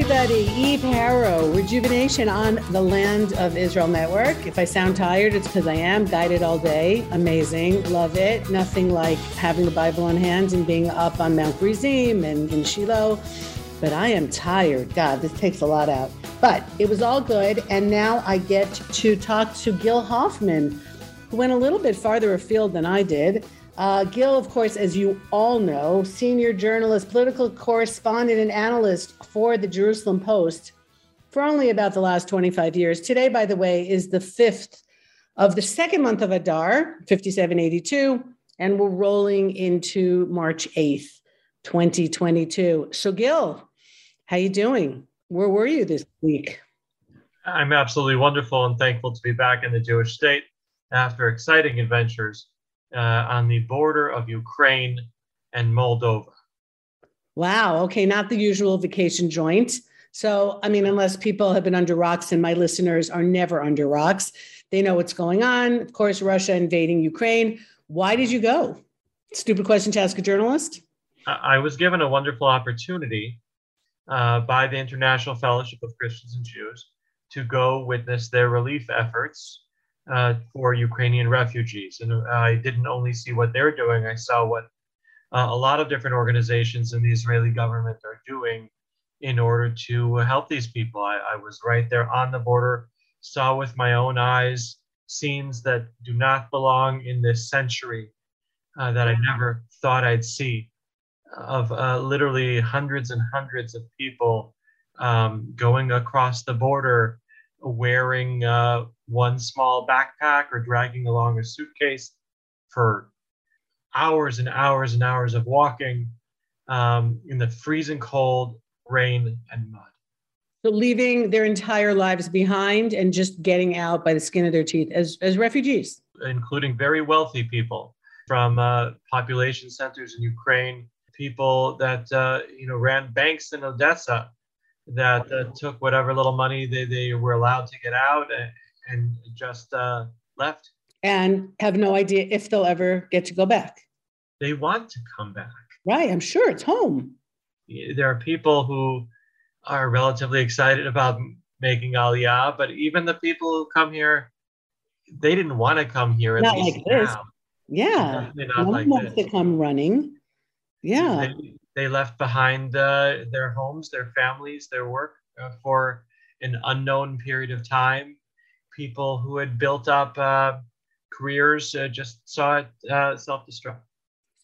everybody. Eve Harow, Rejuvenation on the Land of Israel Network. If I sound tired, it's because I am. Guided all day. Amazing. Love it. Nothing like having the Bible on hand and being up on Mount Gerizim and in Shiloh. But I am tired. God, this takes a lot out. But it was all good. And now I get to talk to Gil Hoffman, who went a little bit farther afield than I did. Uh, Gil, of course, as you all know, senior journalist, political correspondent, and analyst for the Jerusalem Post for only about the last 25 years. Today, by the way, is the fifth of the second month of Adar, 5782, and we're rolling into March 8th, 2022. So, Gil, how are you doing? Where were you this week? I'm absolutely wonderful and thankful to be back in the Jewish state after exciting adventures on the border of Ukraine and Moldova. Wow. Okay. Not the usual vacation joint. So, I mean, unless people have been under rocks, and my listeners are never under rocks, they know what's going on. Of course, Russia invading Ukraine. Why did you go? Stupid question to ask a journalist. I was given a wonderful opportunity uh, by the International Fellowship of Christians and Jews to go witness their relief efforts uh, for Ukrainian refugees. And I didn't only see what they're doing, I saw what uh, a lot of different organizations in the Israeli government are doing in order to help these people. I, I was right there on the border, saw with my own eyes scenes that do not belong in this century uh, that I never thought I'd see of uh, literally hundreds and hundreds of people um, going across the border wearing uh, one small backpack or dragging along a suitcase for hours and hours and hours of walking um, in the freezing cold, rain, and mud. So leaving their entire lives behind and just getting out by the skin of their teeth as, as refugees. Including very wealthy people from uh, population centers in Ukraine, people that uh, you know ran banks in Odessa that uh, took whatever little money they, they were allowed to get out and, and just uh, left. And have no idea if they'll ever get to go back. They want to come back. Right. I'm sure it's home. There are people who are relatively excited about making Aliyah, but even the people who come here, they didn't want to come here. At not least like this. Now. Yeah. Not no like wants this. to come running. Yeah. They, they left behind uh, their homes, their families, their work uh, for an unknown period of time. People who had built up uh, careers uh, just saw it uh, self-destruct.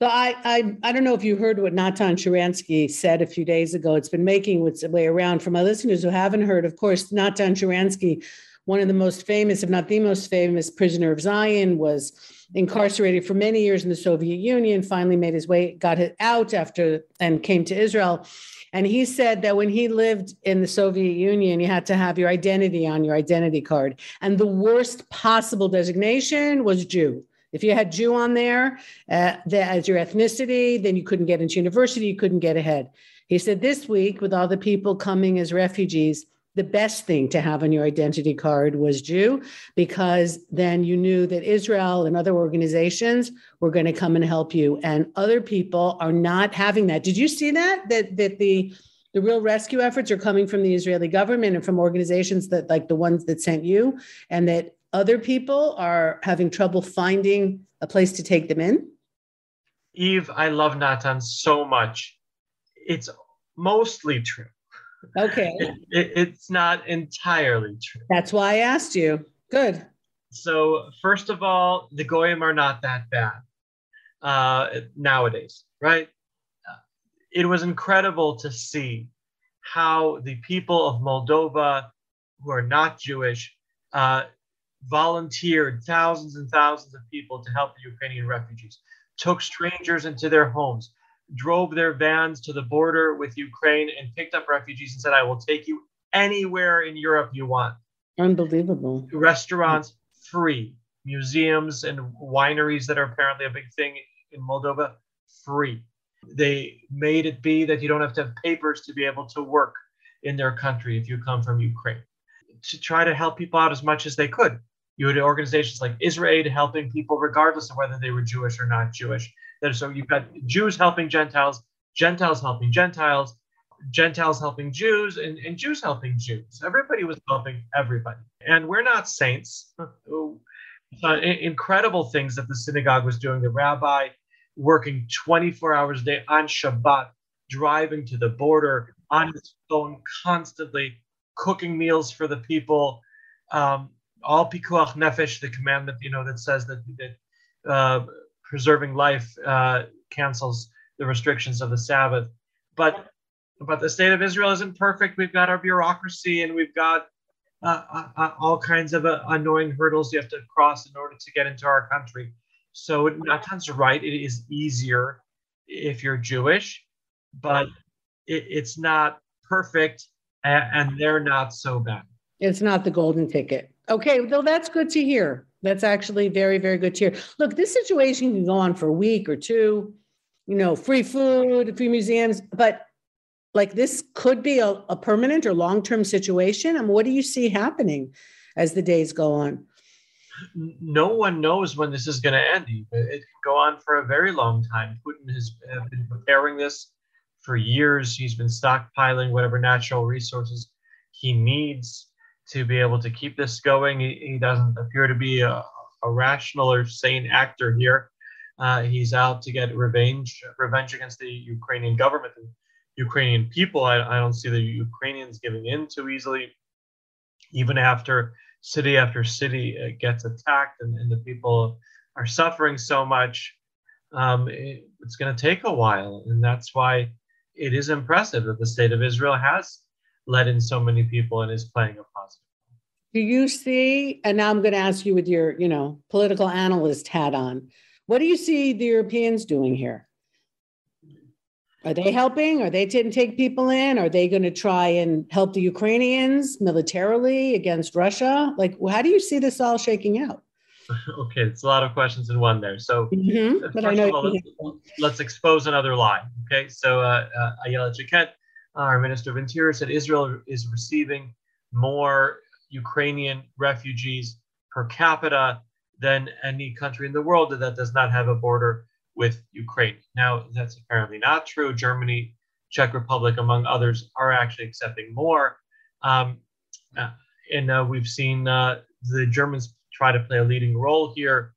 So I, I I don't know if you heard what Natan Sharansky said a few days ago. It's been making its way around for my listeners who haven't heard. Of course, Natan Sharansky, one of the most famous, if not the most famous, prisoner of Zion, was incarcerated for many years in the Soviet Union, finally made his way, got out after, and came to Israel. And he said that when he lived in the Soviet Union, you had to have your identity on your identity card. And the worst possible designation was Jew. If you had Jew on there uh, as your ethnicity, then you couldn't get into university, you couldn't get ahead. He said this week, with all the people coming as refugees, the best thing to have on your identity card was Jew, because then you knew that Israel and other organizations were going to come and help you. And other people are not having that. Did you see that? That that the the real rescue efforts are coming from the Israeli government and from organizations that like the ones that sent you, and that other people are having trouble finding a place to take them in? Eve, I love Natan so much. It's mostly true. Okay. It, it, it's not entirely true. That's why I asked you. Good. So, first of all, the Goyim are not that bad uh, nowadays, right? Uh, it was incredible to see how the people of Moldova who are not Jewish uh, volunteered thousands and thousands of people to help the Ukrainian refugees, took strangers into their homes, drove their vans to the border with Ukraine and picked up refugees and said, I will take you anywhere in Europe you want. Unbelievable. Restaurants free, museums and wineries that are apparently a big thing in Moldova free. They made it be that you don't have to have papers to be able to work in their country if you come from Ukraine. To try to help people out as much as they could. You had organizations like Israel helping people regardless of whether they were Jewish or not Jewish. So you've got Jews helping Gentiles, Gentiles helping Gentiles, Gentiles helping Jews and, and Jews helping Jews. Everybody was helping everybody. And we're not saints. Uh, incredible things that the synagogue was doing. The rabbi working 24 hours a day on Shabbat, driving to the border on his phone constantly, cooking meals for the people. Um, all pikuach nefesh, the commandment, you know, that says that, that uh, preserving life uh, cancels the restrictions of the Sabbath. But but the state of Israel isn't perfect. We've got our bureaucracy and we've got uh, uh, uh all kinds of uh, annoying hurdles you have to cross in order to get into our country. So Natan's right. It is easier if you're Jewish, but it, it's not perfect, and, and they're not so bad. It's not the golden ticket. Okay, well, that's good to hear. That's actually very, very good to hear. Look, this situation can go on for a week or two. You know, free food, free museums, but like this could be a, a permanent or long-term situation. I mean, what do you see happening as the days go on? No one knows when this is going to end. It can go on for a very long time. Putin has uh, been preparing this for years. He's been stockpiling whatever natural resources he needs to be able to keep this going. He, he doesn't appear to be a, a rational or sane actor here. Uh, he's out to get revenge, revenge against the Ukrainian government and Ukrainian people. I, I don't see the Ukrainians giving in too easily, even after city after city uh, gets attacked and, and, the people are suffering so much. Um, it, it's going to take a while, and that's why it is impressive that the state of Israel has let in so many people and is playing a positive. Do you see? And now I'm going to ask you with your, you know, political analyst hat on. What do you see the Europeans doing here? Are they helping? Are they didn't take people in? Are they going to try and help the Ukrainians militarily against Russia? Like, how do you see this all shaking out? Okay, it's a lot of questions in one there. So, mm-hmm, but I know all, let's, let's, expose another lie. Okay, so uh, uh, Ayelet Shaked, our Minister of Interior, said Israel is receiving more Ukrainian refugees per capita than any country in the world that does not have a border with Ukraine. Now, that's apparently not true. Germany, Czech Republic, among others, are actually accepting more. Um, uh, and uh, we've seen uh, the Germans try to play a leading role here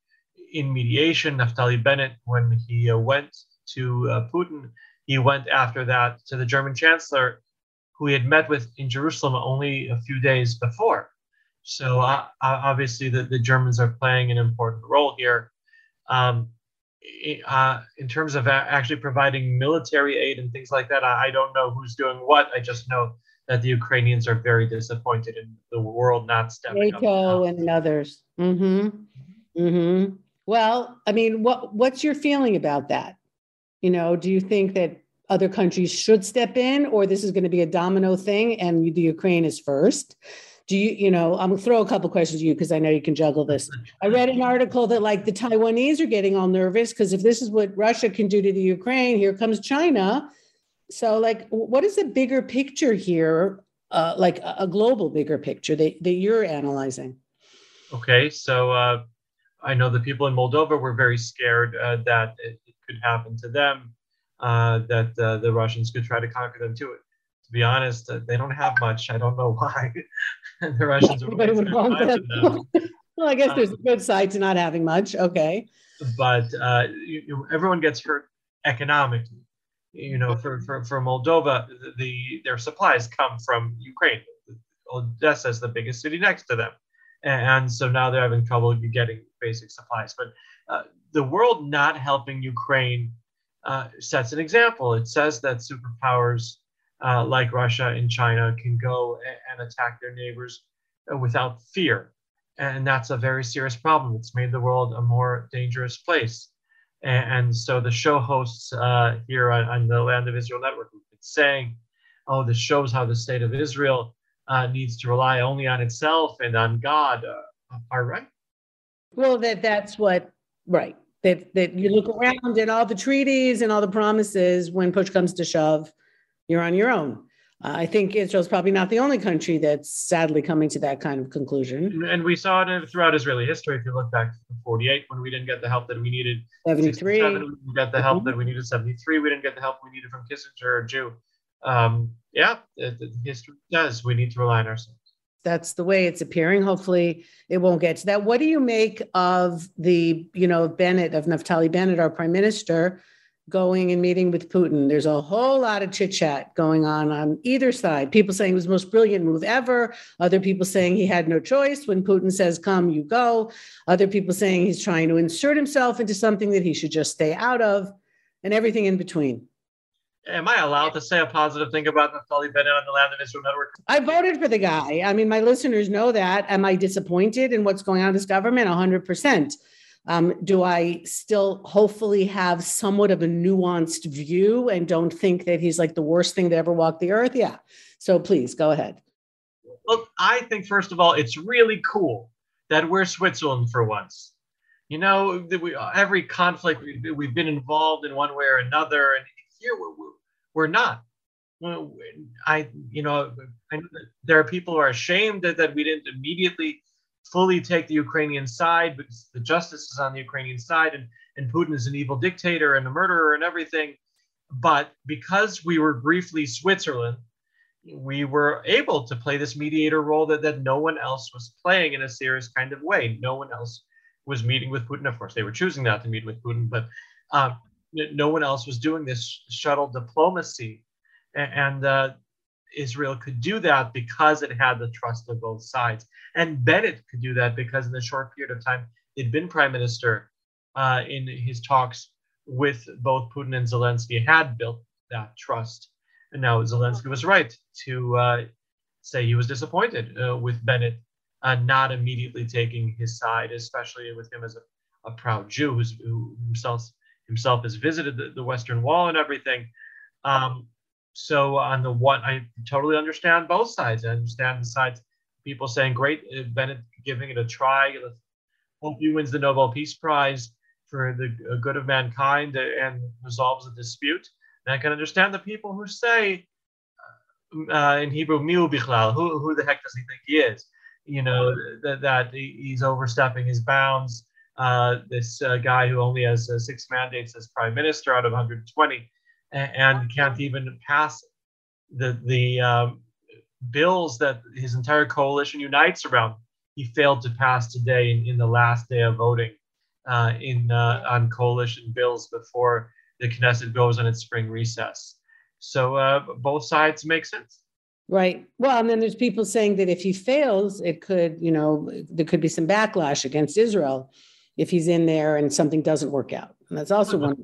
in mediation. Naftali Bennett, when he uh, went to uh, Putin, he went after that to the German chancellor, who he had met with in Jerusalem only a few days before. So uh, obviously, the, the Germans are playing an important role here. Um, uh, in terms of actually providing military aid and things like that, I, I, don't know who's doing what. I just know that the Ukrainians are very disappointed in the world not stepping NATO up. and others. Mm-hmm. Mm-hmm. Well, I mean, what what's your feeling about that? You know, do you think that other countries should step in, or this is going to be a domino thing, and the Ukraine is first? do you you know i'm going to throw a couple questions to you because i know you can juggle this. I read an article that like the taiwanese are getting all nervous because if this is what russia can do to the ukraine here comes china. So like what is the bigger picture here? Uh, like a global bigger picture that, that you're analyzing? Okay so uh, i know the people in moldova were very scared uh, that it, could happen to them uh, that uh, the russians could try to conquer them too to be honest, uh, they don't have much. I don't know why. the Russians are well, I guess there's um, a good side to not having much. Okay. But uh, you, you, everyone gets hurt economically. You know, for, for, for Moldova, the, the their supplies come from Ukraine. Odessa is the biggest city next to them. And so now they're having trouble getting basic supplies. But uh, the world not helping Ukraine uh, sets an example. It says that superpowers uh, like Russia and China can go and attack their neighbors uh, without fear. And that's a very serious problem. It's made the world a more dangerous place. And, and so the show hosts uh, here on, on, the Land of Israel Network have saying, oh, this shows how the state of Israel uh, needs to rely only on itself and on God. Uh, are right? Well, that that's what, right. That, that you look around at all the treaties and all the promises when push comes to shove you're on your own. Uh, I think Israel's probably not the only country that's sadly coming to that kind of conclusion. And we saw it throughout Israeli history. If you look back to 48, when we didn't get the help that we needed, 73, we didn't get the help mm-hmm. that we needed, 73, we didn't get the help we needed from Kissinger or Jew. um, yeah, history does. We need to rely on ourselves. That's the way it's appearing. Hopefully, it won't get to that. What do you make of the, you know, Bennett of Naftali Bennett, our prime minister, going and meeting with Putin? There's a whole lot of chit chat going on on either side. People saying it was the most brilliant move ever. Other people saying he had no choice. When Putin says, come, you go. Other people saying he's trying to insert himself into something that he should just stay out of, and everything in between am I allowed to say a positive thing about Naftali Bennett on the Land of Israel Network? I voted for the guy. I mean, my listeners know that. Am I disappointed in what's going on in this government? 100%. Um, do I still hopefully have somewhat of a nuanced view and don't think that he's like the worst thing that ever walked the earth? Yeah. So please go ahead. Well, I think, first of all, it's really cool that we're Switzerland for once. You know, we, every conflict we've been involved in one way or another, and here we're, we're not. I, you know, I know there are people who are ashamed that, that we didn't immediately fully take the Ukrainian side because the justice is on the Ukrainian side and, and Putin is an evil dictator and a murderer and everything. But because we were briefly Switzerland, we were able to play this mediator role that, that no one else was playing in a serious kind of way. No one else was meeting with Putin. Of course, they were choosing not to meet with Putin, but uh, no one else was doing this shuttle diplomacy. And uh, Israel could do that because it had the trust of both sides. And Bennett could do that because in the short period of time he'd been prime minister uh, in his talks with both Putin and Zelensky had built that trust. And now Zelensky was right to uh, say he was disappointed uh, with Bennett uh, not immediately taking his side, especially with him as a, a proud Jew who himself himself has visited the, the Western Wall and everything. Um, so on the one, I totally understand both sides. I understand the sides, people saying, "Great, uh, Bennett giving it a try. Let's hope he wins the Nobel Peace Prize for the good of mankind and resolves the dispute." And I can understand the people who say, uh, in Hebrew, "Miu bichlal," who who the heck does he think he is? You know that that he's overstepping his bounds uh, this uh, guy who only has uh, six mandates as prime minister out of 120 and, and can't even pass the the um, bills that his entire coalition unites around. He failed to pass today in, in the last day of voting uh, in uh, on coalition bills before the Knesset goes on its spring recess. So uh, both sides make sense. Right. Well, and then there's people saying that if he fails, it could, you know, there could be some backlash against Israel if he's in there and something doesn't work out. And that's also one.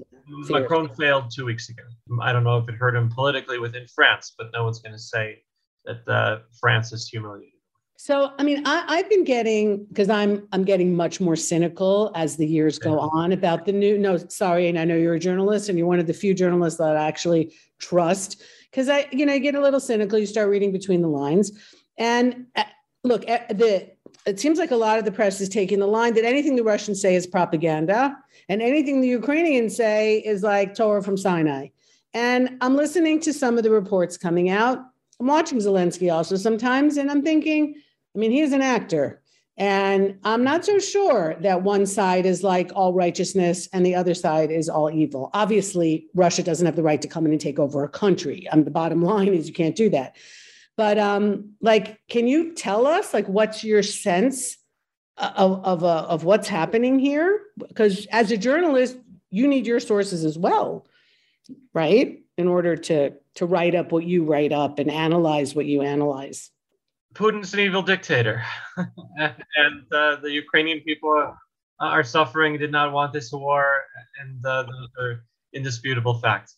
Macron failed two weeks ago. I don't know if it hurt him politically within France, but no one's going to say that uh, France is humiliated. So, I mean, I, have been getting because I'm I'm getting much more cynical as the years go on about the new. No, sorry, and I know you're a journalist, and you're one of the few journalists that I actually trust. Because I, you know, you get a little cynical. You start reading between the lines, and uh, look, uh, the it seems like a lot of the press is taking the line that anything the Russians say is propaganda and anything the Ukrainians say is like Torah from Sinai. And I'm listening to some of the reports coming out. I'm watching Zelensky also sometimes, and I'm thinking, I mean, he's an actor. And I'm not so sure that one side is like all righteousness and the other side is all evil. Obviously, Russia doesn't have the right to come in and take over a country. Mean, the bottom line is you can't do that. But um, like, can you tell us like what's your sense of of, uh, of what's happening here? Because as a journalist, you need your sources as well, right? In order to to write up what you write up and analyze what you analyze. Putin's an evil dictator, and uh, the Ukrainian people are suffering. Did not want this war, and uh, those are indisputable facts.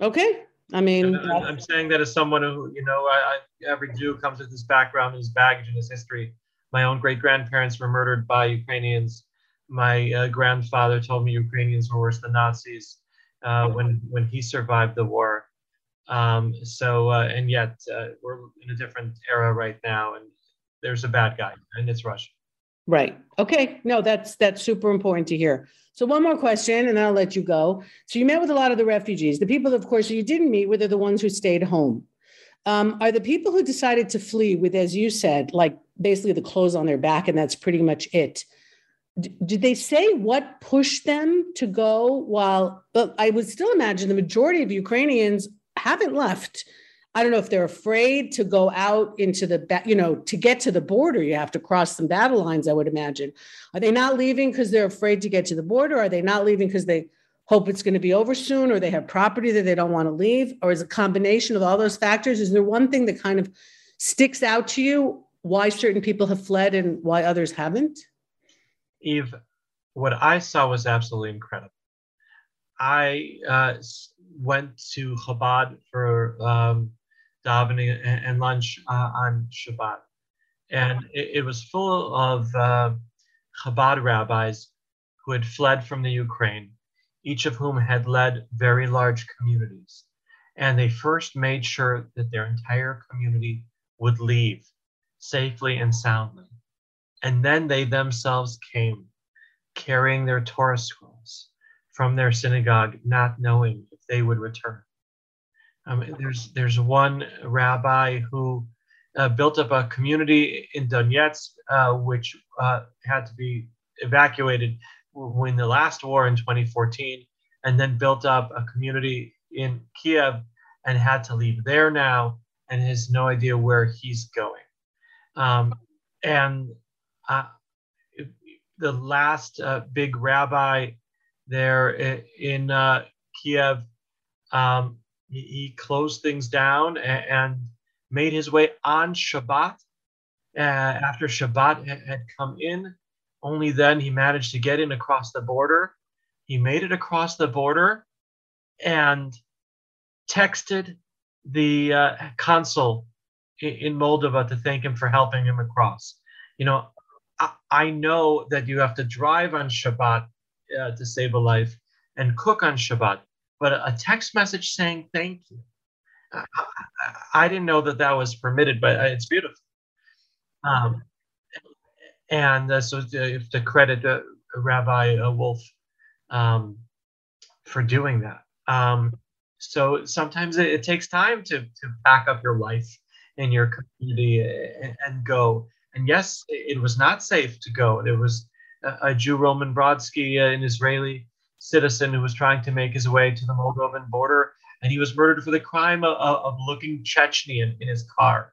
Okay, I mean, I'm saying that as someone who, you know, I, I, every Jew comes with his background, and his baggage, and his history. My own great grandparents were murdered by Ukrainians. My uh, grandfather told me Ukrainians were worse than Nazis uh, when when he survived the war. Um, so, uh, and yet uh, we're in a different era right now, and there's a bad guy, and it's Russia. Right. Okay. No, that's that's super important to hear. So one more question, and I'll let you go. So you met with a lot of the refugees. The people, of course, you didn't meet with are the ones who stayed home. Um, are the people who decided to flee with, as you said, like basically the clothes on their back, and that's pretty much it? D- did they say what pushed them to go? While, but I would still imagine the majority of Ukrainians haven't left. I don't know if they're afraid to go out into the, you know, to get to the border, you have to cross some battle lines, I would imagine. Are they not leaving because they're afraid to get to the border? Are they not leaving because they hope it's going to be over soon or they have property that they don't want to leave? Or is a combination of all those factors? Is there one thing that kind of sticks out to you why certain people have fled and why others haven't? Eve, what I saw was absolutely incredible. I uh, went to Chabad for um, davening and, lunch uh, on Shabbat, and it, it was full of uh, Chabad rabbis who had fled from the Ukraine, each of whom had led very large communities. And they first made sure that their entire community would leave safely and soundly. And then they themselves came carrying their Torah scrolls from their synagogue, not knowing if they would return. Um, there's there's one rabbi who uh, built up a community in Donetsk, uh, which uh, had to be evacuated when the last war in 2014, and then built up a community in Kiev and had to leave there now and has no idea where he's going. Um, and uh, the last uh, big rabbi there in uh, Kiev, um, he, he, closed things down and, and, made his way on Shabbat. Uh, after Shabbat had come in, only then he managed to get in across the border. He made it across the border and texted the uh, consul in Moldova to thank him for helping him across. You know, I, I know that you have to drive on Shabbat uh, to save a life and cook on Shabbat, but a text message saying thank you. I, I didn't know that that was permitted, but it's beautiful. Um, and uh, so to, to credit uh, Rabbi uh, Wolf um, for doing that. Um, so sometimes it, it, takes time to, to pack up your life in your community and, and go. And yes, it was not safe to go. There was a, a Jew, Roman Brodsky, uh, an Israeli citizen who was trying to make his way to the Moldovan border, and he was murdered for the crime of, of looking Chechnyan in his car.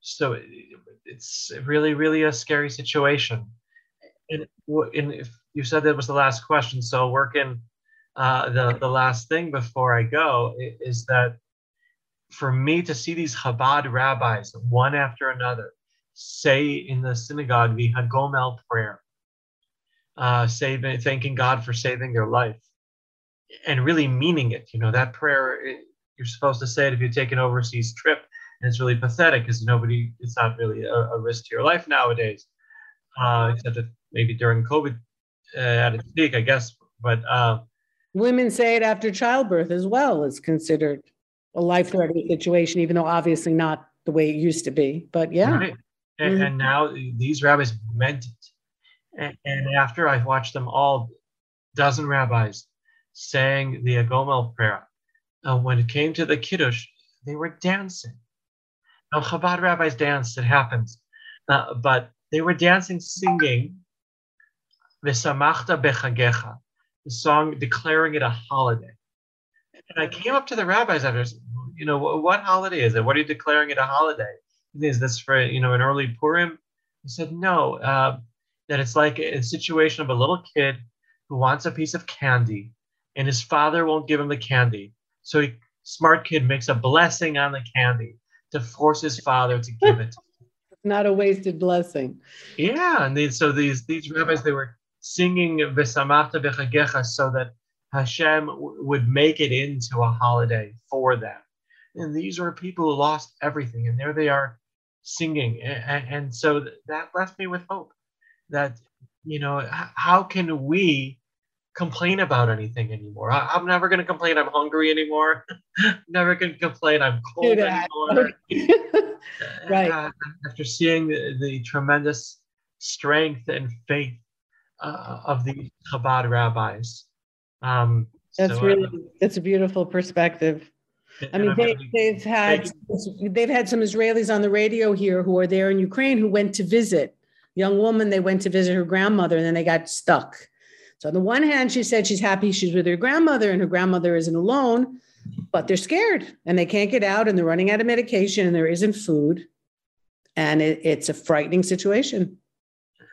So it, it's really, really a scary situation. And, and if you said that was the last question, so working uh, the the last thing before I go is that for me to see these Chabad rabbis, one after another, say in the synagogue the Hagomel prayer, uh, saving, thanking God for saving their life, and really meaning it. You know, that prayer, it, you're supposed to say it if you take an overseas trip, and it's really pathetic because nobody, it's not really a, a, risk to your life nowadays, uh, except that maybe during COVID uh, at its peak, I guess. But uh, women say it after childbirth as well. It's considered a life threatening situation, even though obviously not the way it used to be. But yeah. Right. And, mm-hmm. and, now these rabbis meant it. And, after I watched them all, dozen rabbis saying the Hagomel prayer, uh, when it came to the Kiddush, they were dancing. Now, Chabad rabbis dance, it happens. Uh, but they were dancing, singing bechagecha, the song declaring it a holiday. And I came up to the rabbis after, you know, what holiday is it? What are you declaring it a holiday? Is this for, you know, an early Purim? He said, no, uh, that it's like a situation of a little kid who wants a piece of candy and his father won't give him the candy. So he, smart kid makes a blessing on the candy to force his father to give it. Not a wasted blessing. Yeah, and so these these rabbis they were singing V'samachta Bechagecha so that Hashem w- would make it into a holiday for them. And these are people who lost everything, and there they are singing. And, and so that left me with hope that, you know, how can we complain about anything anymore? I, am never going to complain I'm hungry anymore. never going to complain I'm cold anymore. right. Uh, after seeing the, the, tremendous strength and faith uh, of the Chabad rabbis. Um, that's so, really uh, that's a beautiful perspective. I mean, they, they've had they've had some Israelis on the radio here who are there in Ukraine who went to visit young woman. They went to visit her grandmother, and then they got stuck. So on the one hand, she said she's happy she's with her grandmother, and her grandmother isn't alone. but they're scared and they can't get out and they're running out of medication and there isn't food. And it, it's a frightening situation.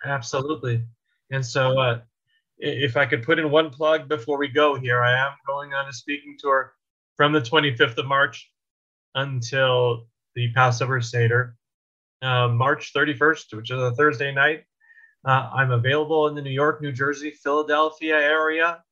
Absolutely. And so, uh, if I could put in one plug before we go here, I am going on a speaking tour from the 25th of March until the Passover Seder, uh, March 31st, which is a Thursday night. Uh, I'm available in the New York, New Jersey, Philadelphia area.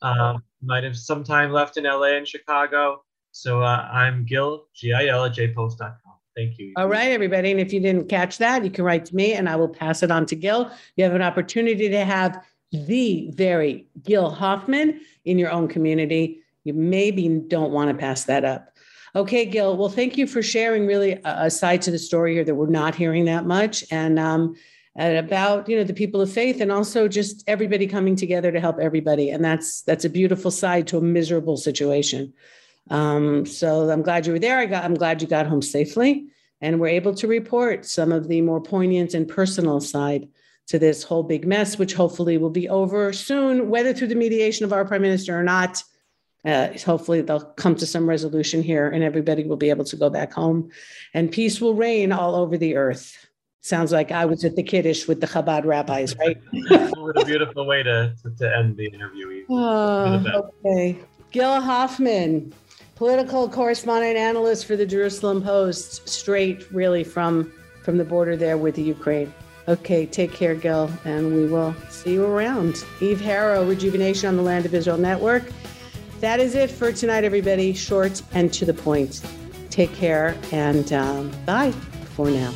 Um, might have some time left in LA and Chicago. So uh, I'm Gil, G I L at jpost.com. Thank you. All right, everybody. And if you didn't catch that, you can write to me and I will pass it on to Gil. You have an opportunity to have the very Gil Hoffman in your own community. You maybe don't want to pass that up. Okay, Gil. Well, thank you for sharing really a, a side to the story here that we're not hearing that much. And um, and about you know the people of faith and also just everybody coming together to help everybody and that's that's a beautiful side to a miserable situation um, so i'm glad you were there i got i'm glad you got home safely and we're able to report some of the more poignant and personal side to this whole big mess which hopefully will be over soon whether through the mediation of our prime minister or not uh, hopefully they'll come to some resolution here and everybody will be able to go back home and peace will reign all over the earth Sounds like I was at the Kiddush with the Chabad rabbis, right? what a beautiful way to, to, to end the interview. Oh, okay. Gil Hoffman, political correspondent analyst for the Jerusalem Post, straight really from from the border there with the Ukraine. Okay, take care, Gil, and we will see you around. Eve Harow, Rejuvenation on the Land of Israel Network. That is it for tonight, everybody. Short and to the point. Take care and um, bye for now.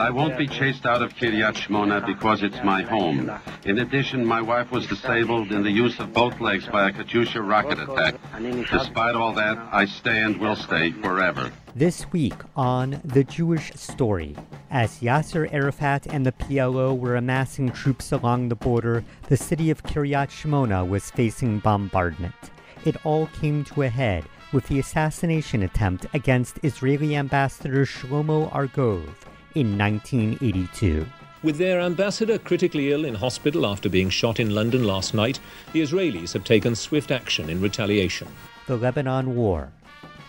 I won't be chased out of Kiryat Shmona because it's my home. In addition, my wife was disabled in the use of both legs by a Katyusha rocket attack. Despite all that, I stay and will stay forever. This week on The Jewish Story, as Yasser Arafat and the PLO were amassing troops along the border, the city of Kiryat Shmona was facing bombardment. It all came to a head with the assassination attempt against Israeli Ambassador Shlomo Argov in 1982. With their ambassador critically ill in hospital after being shot in London last night, the Israelis have taken swift action in retaliation. The Lebanon War,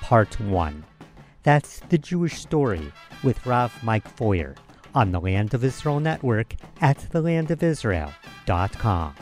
Part 1. That's the Jewish story with Rav Mike Feuer on the Land of Israel Network at thelandofisrael.com.